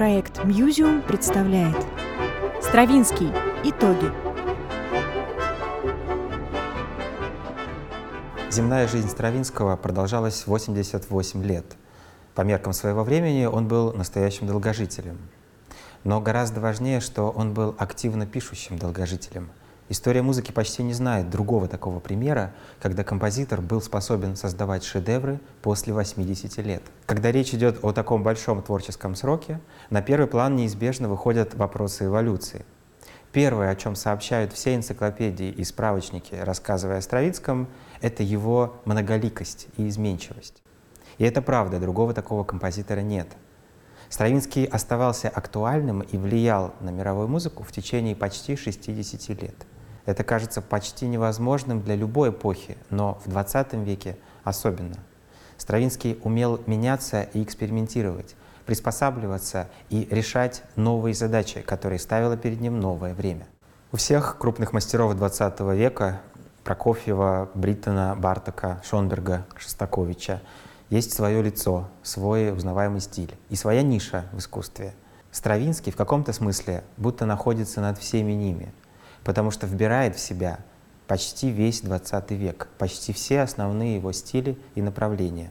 Проект «Мьюзиум» представляет Стравинский. Итоги. Земная жизнь Стравинского продолжалась 88 лет. По меркам своего времени он был настоящим долгожителем. Но гораздо важнее, что он был активно пишущим долгожителем — История музыки почти не знает другого такого примера, когда композитор был способен создавать шедевры после 80 лет. Когда речь идет о таком большом творческом сроке, на первый план неизбежно выходят вопросы эволюции. Первое, о чем сообщают все энциклопедии и справочники, рассказывая о Стравицком, это его многоликость и изменчивость. И это правда, другого такого композитора нет. Стравинский оставался актуальным и влиял на мировую музыку в течение почти 60 лет. Это кажется почти невозможным для любой эпохи, но в 20 веке особенно. Стравинский умел меняться и экспериментировать, приспосабливаться и решать новые задачи, которые ставило перед ним новое время. У всех крупных мастеров 20 века Прокофьева, Бриттона, Бартака, Шонберга, Шостаковича есть свое лицо, свой узнаваемый стиль и своя ниша в искусстве. Стравинский в каком-то смысле будто находится над всеми ними — потому что вбирает в себя почти весь 20 век, почти все основные его стили и направления.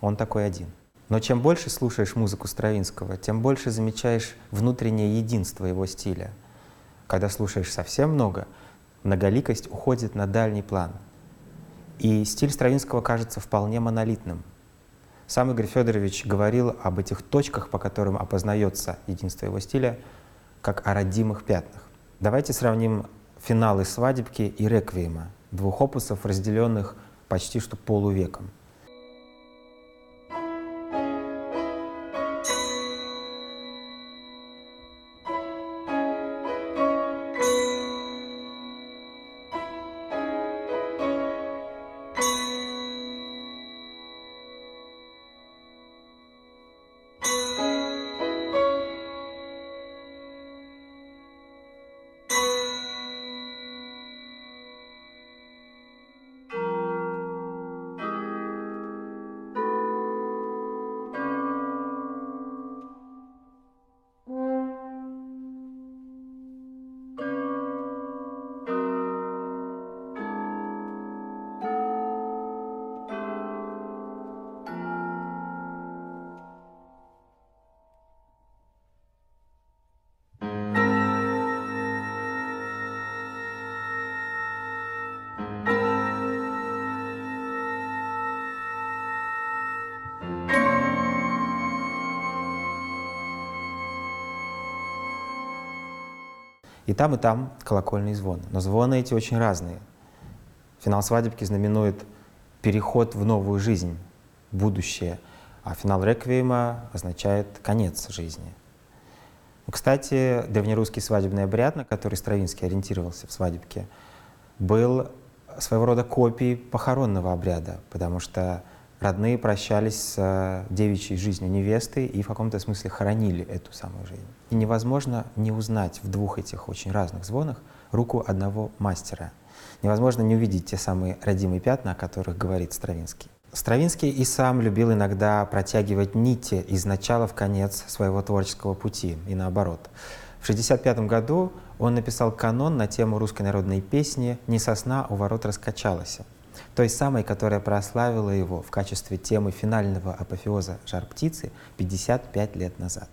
Он такой один. Но чем больше слушаешь музыку Стравинского, тем больше замечаешь внутреннее единство его стиля. Когда слушаешь совсем много, многоликость уходит на дальний план. И стиль Стравинского кажется вполне монолитным. Сам Игорь Федорович говорил об этих точках, по которым опознается единство его стиля, как о родимых пятнах. Давайте сравним финалы «Свадебки» и «Реквиема», двух опусов, разделенных почти что полувеком. И там, и там колокольный звон. Но звоны эти очень разные. Финал свадебки знаменует переход в новую жизнь, будущее, а финал реквиема означает конец жизни. Ну, кстати, древнерусский свадебный обряд, на который Стравинский ориентировался в свадебке, был своего рода копией похоронного обряда, потому что родные прощались с э, девичьей жизнью невесты и в каком-то смысле хоронили эту самую жизнь. И невозможно не узнать в двух этих очень разных звонах руку одного мастера. Невозможно не увидеть те самые родимые пятна, о которых говорит Стравинский. Стравинский и сам любил иногда протягивать нити из начала в конец своего творческого пути и наоборот. В 1965 году он написал канон на тему русской народной песни «Не сосна у ворот раскачалась», той самой, которая прославила его в качестве темы финального апофеоза «Жар птицы» 55 лет назад.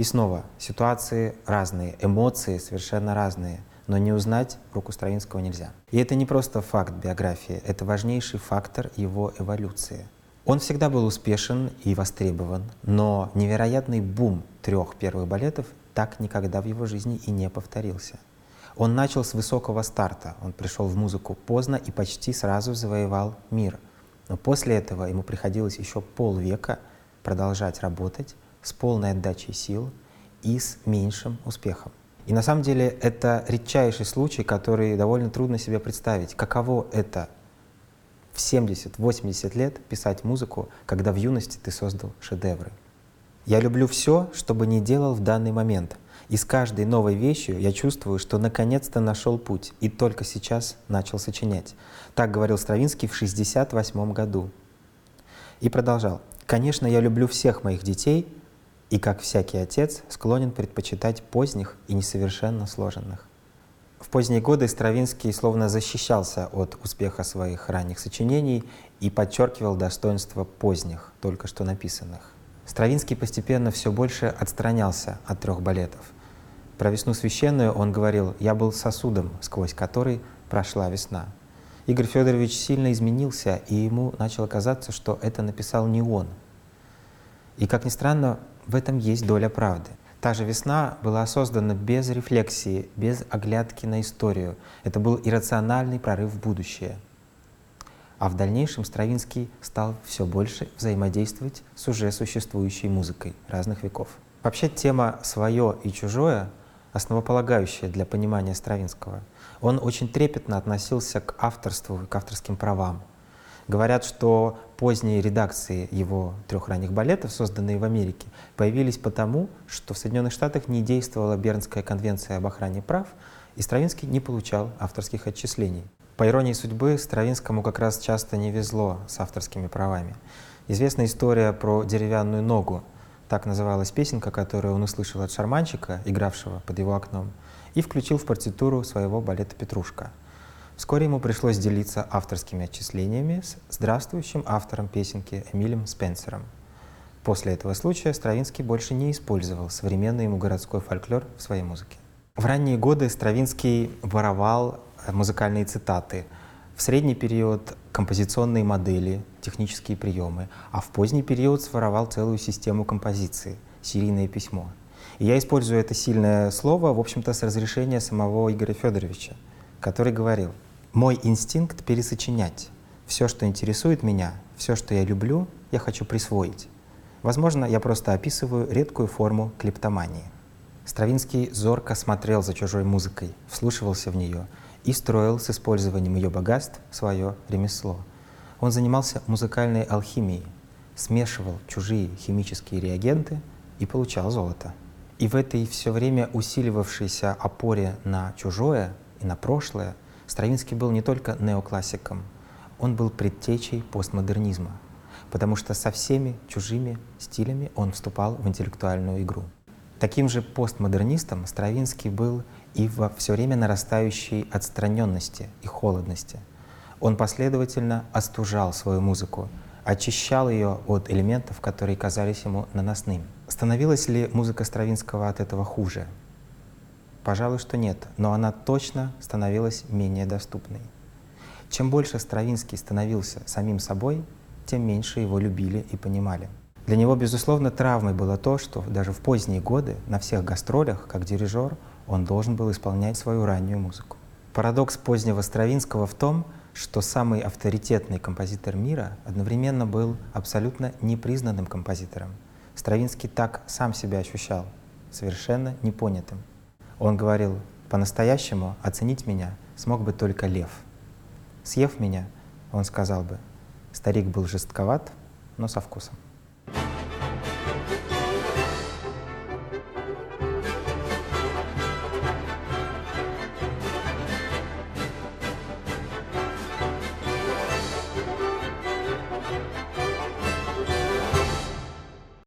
И снова, ситуации разные, эмоции совершенно разные, но не узнать руку Стравинского нельзя. И это не просто факт биографии, это важнейший фактор его эволюции. Он всегда был успешен и востребован, но невероятный бум трех первых балетов так никогда в его жизни и не повторился. Он начал с высокого старта, он пришел в музыку поздно и почти сразу завоевал мир. Но после этого ему приходилось еще полвека продолжать работать, с полной отдачей сил и с меньшим успехом. И на самом деле это редчайший случай, который довольно трудно себе представить. Каково это в 70-80 лет писать музыку, когда в юности ты создал шедевры. Я люблю все, что бы ни делал в данный момент. И с каждой новой вещью я чувствую, что наконец-то нашел путь и только сейчас начал сочинять. Так говорил Стравинский в 1968 году. И продолжал. Конечно, я люблю всех моих детей, и, как всякий отец, склонен предпочитать поздних и несовершенно сложенных. В поздние годы Стравинский словно защищался от успеха своих ранних сочинений и подчеркивал достоинство поздних, только что написанных. Стравинский постепенно все больше отстранялся от трех балетов. Про «Весну священную» он говорил «Я был сосудом, сквозь который прошла весна». Игорь Федорович сильно изменился, и ему начало казаться, что это написал не он. И, как ни странно, в этом есть доля правды. Та же весна была создана без рефлексии, без оглядки на историю. Это был иррациональный прорыв в будущее. А в дальнейшем Стравинский стал все больше взаимодействовать с уже существующей музыкой разных веков. Вообще тема «свое» и «чужое» основополагающая для понимания Стравинского. Он очень трепетно относился к авторству и к авторским правам. Говорят, что поздние редакции его трех ранних балетов, созданные в Америке, появились потому, что в Соединенных Штатах не действовала Бернская конвенция об охране прав, и Стравинский не получал авторских отчислений. По иронии судьбы, Стравинскому как раз часто не везло с авторскими правами. Известна история про деревянную ногу. Так называлась песенка, которую он услышал от шарманщика, игравшего под его окном, и включил в партитуру своего балета «Петрушка». Вскоре ему пришлось делиться авторскими отчислениями с здравствующим автором песенки Эмилем Спенсером. После этого случая Стравинский больше не использовал современный ему городской фольклор в своей музыке. В ранние годы Стравинский воровал э, музыкальные цитаты. В средний период — композиционные модели, технические приемы, а в поздний период своровал целую систему композиции — серийное письмо. И я использую это сильное слово, в общем-то, с разрешения самого Игоря Федоровича, который говорил — мой инстинкт пересочинять. Все, что интересует меня, все, что я люблю, я хочу присвоить. Возможно, я просто описываю редкую форму клептомании. Стравинский зорко смотрел за чужой музыкой, вслушивался в нее и строил с использованием ее богатств свое ремесло. Он занимался музыкальной алхимией, смешивал чужие химические реагенты и получал золото. И в этой все время усиливавшейся опоре на чужое и на прошлое – Стравинский был не только неоклассиком, он был предтечей постмодернизма, потому что со всеми чужими стилями он вступал в интеллектуальную игру. Таким же постмодернистом Стравинский был и во все время нарастающей отстраненности и холодности. Он последовательно остужал свою музыку, очищал ее от элементов, которые казались ему наносными. Становилась ли музыка Стравинского от этого хуже? Пожалуй, что нет, но она точно становилась менее доступной. Чем больше Стравинский становился самим собой, тем меньше его любили и понимали. Для него, безусловно, травмой было то, что даже в поздние годы на всех гастролях, как дирижер, он должен был исполнять свою раннюю музыку. Парадокс позднего Стравинского в том, что самый авторитетный композитор мира одновременно был абсолютно непризнанным композитором. Стравинский так сам себя ощущал, совершенно непонятым. Он говорил, по-настоящему оценить меня смог бы только лев. Съев меня, он сказал бы, старик был жестковат, но со вкусом.